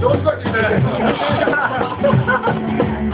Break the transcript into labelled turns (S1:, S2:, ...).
S1: Don't touch it.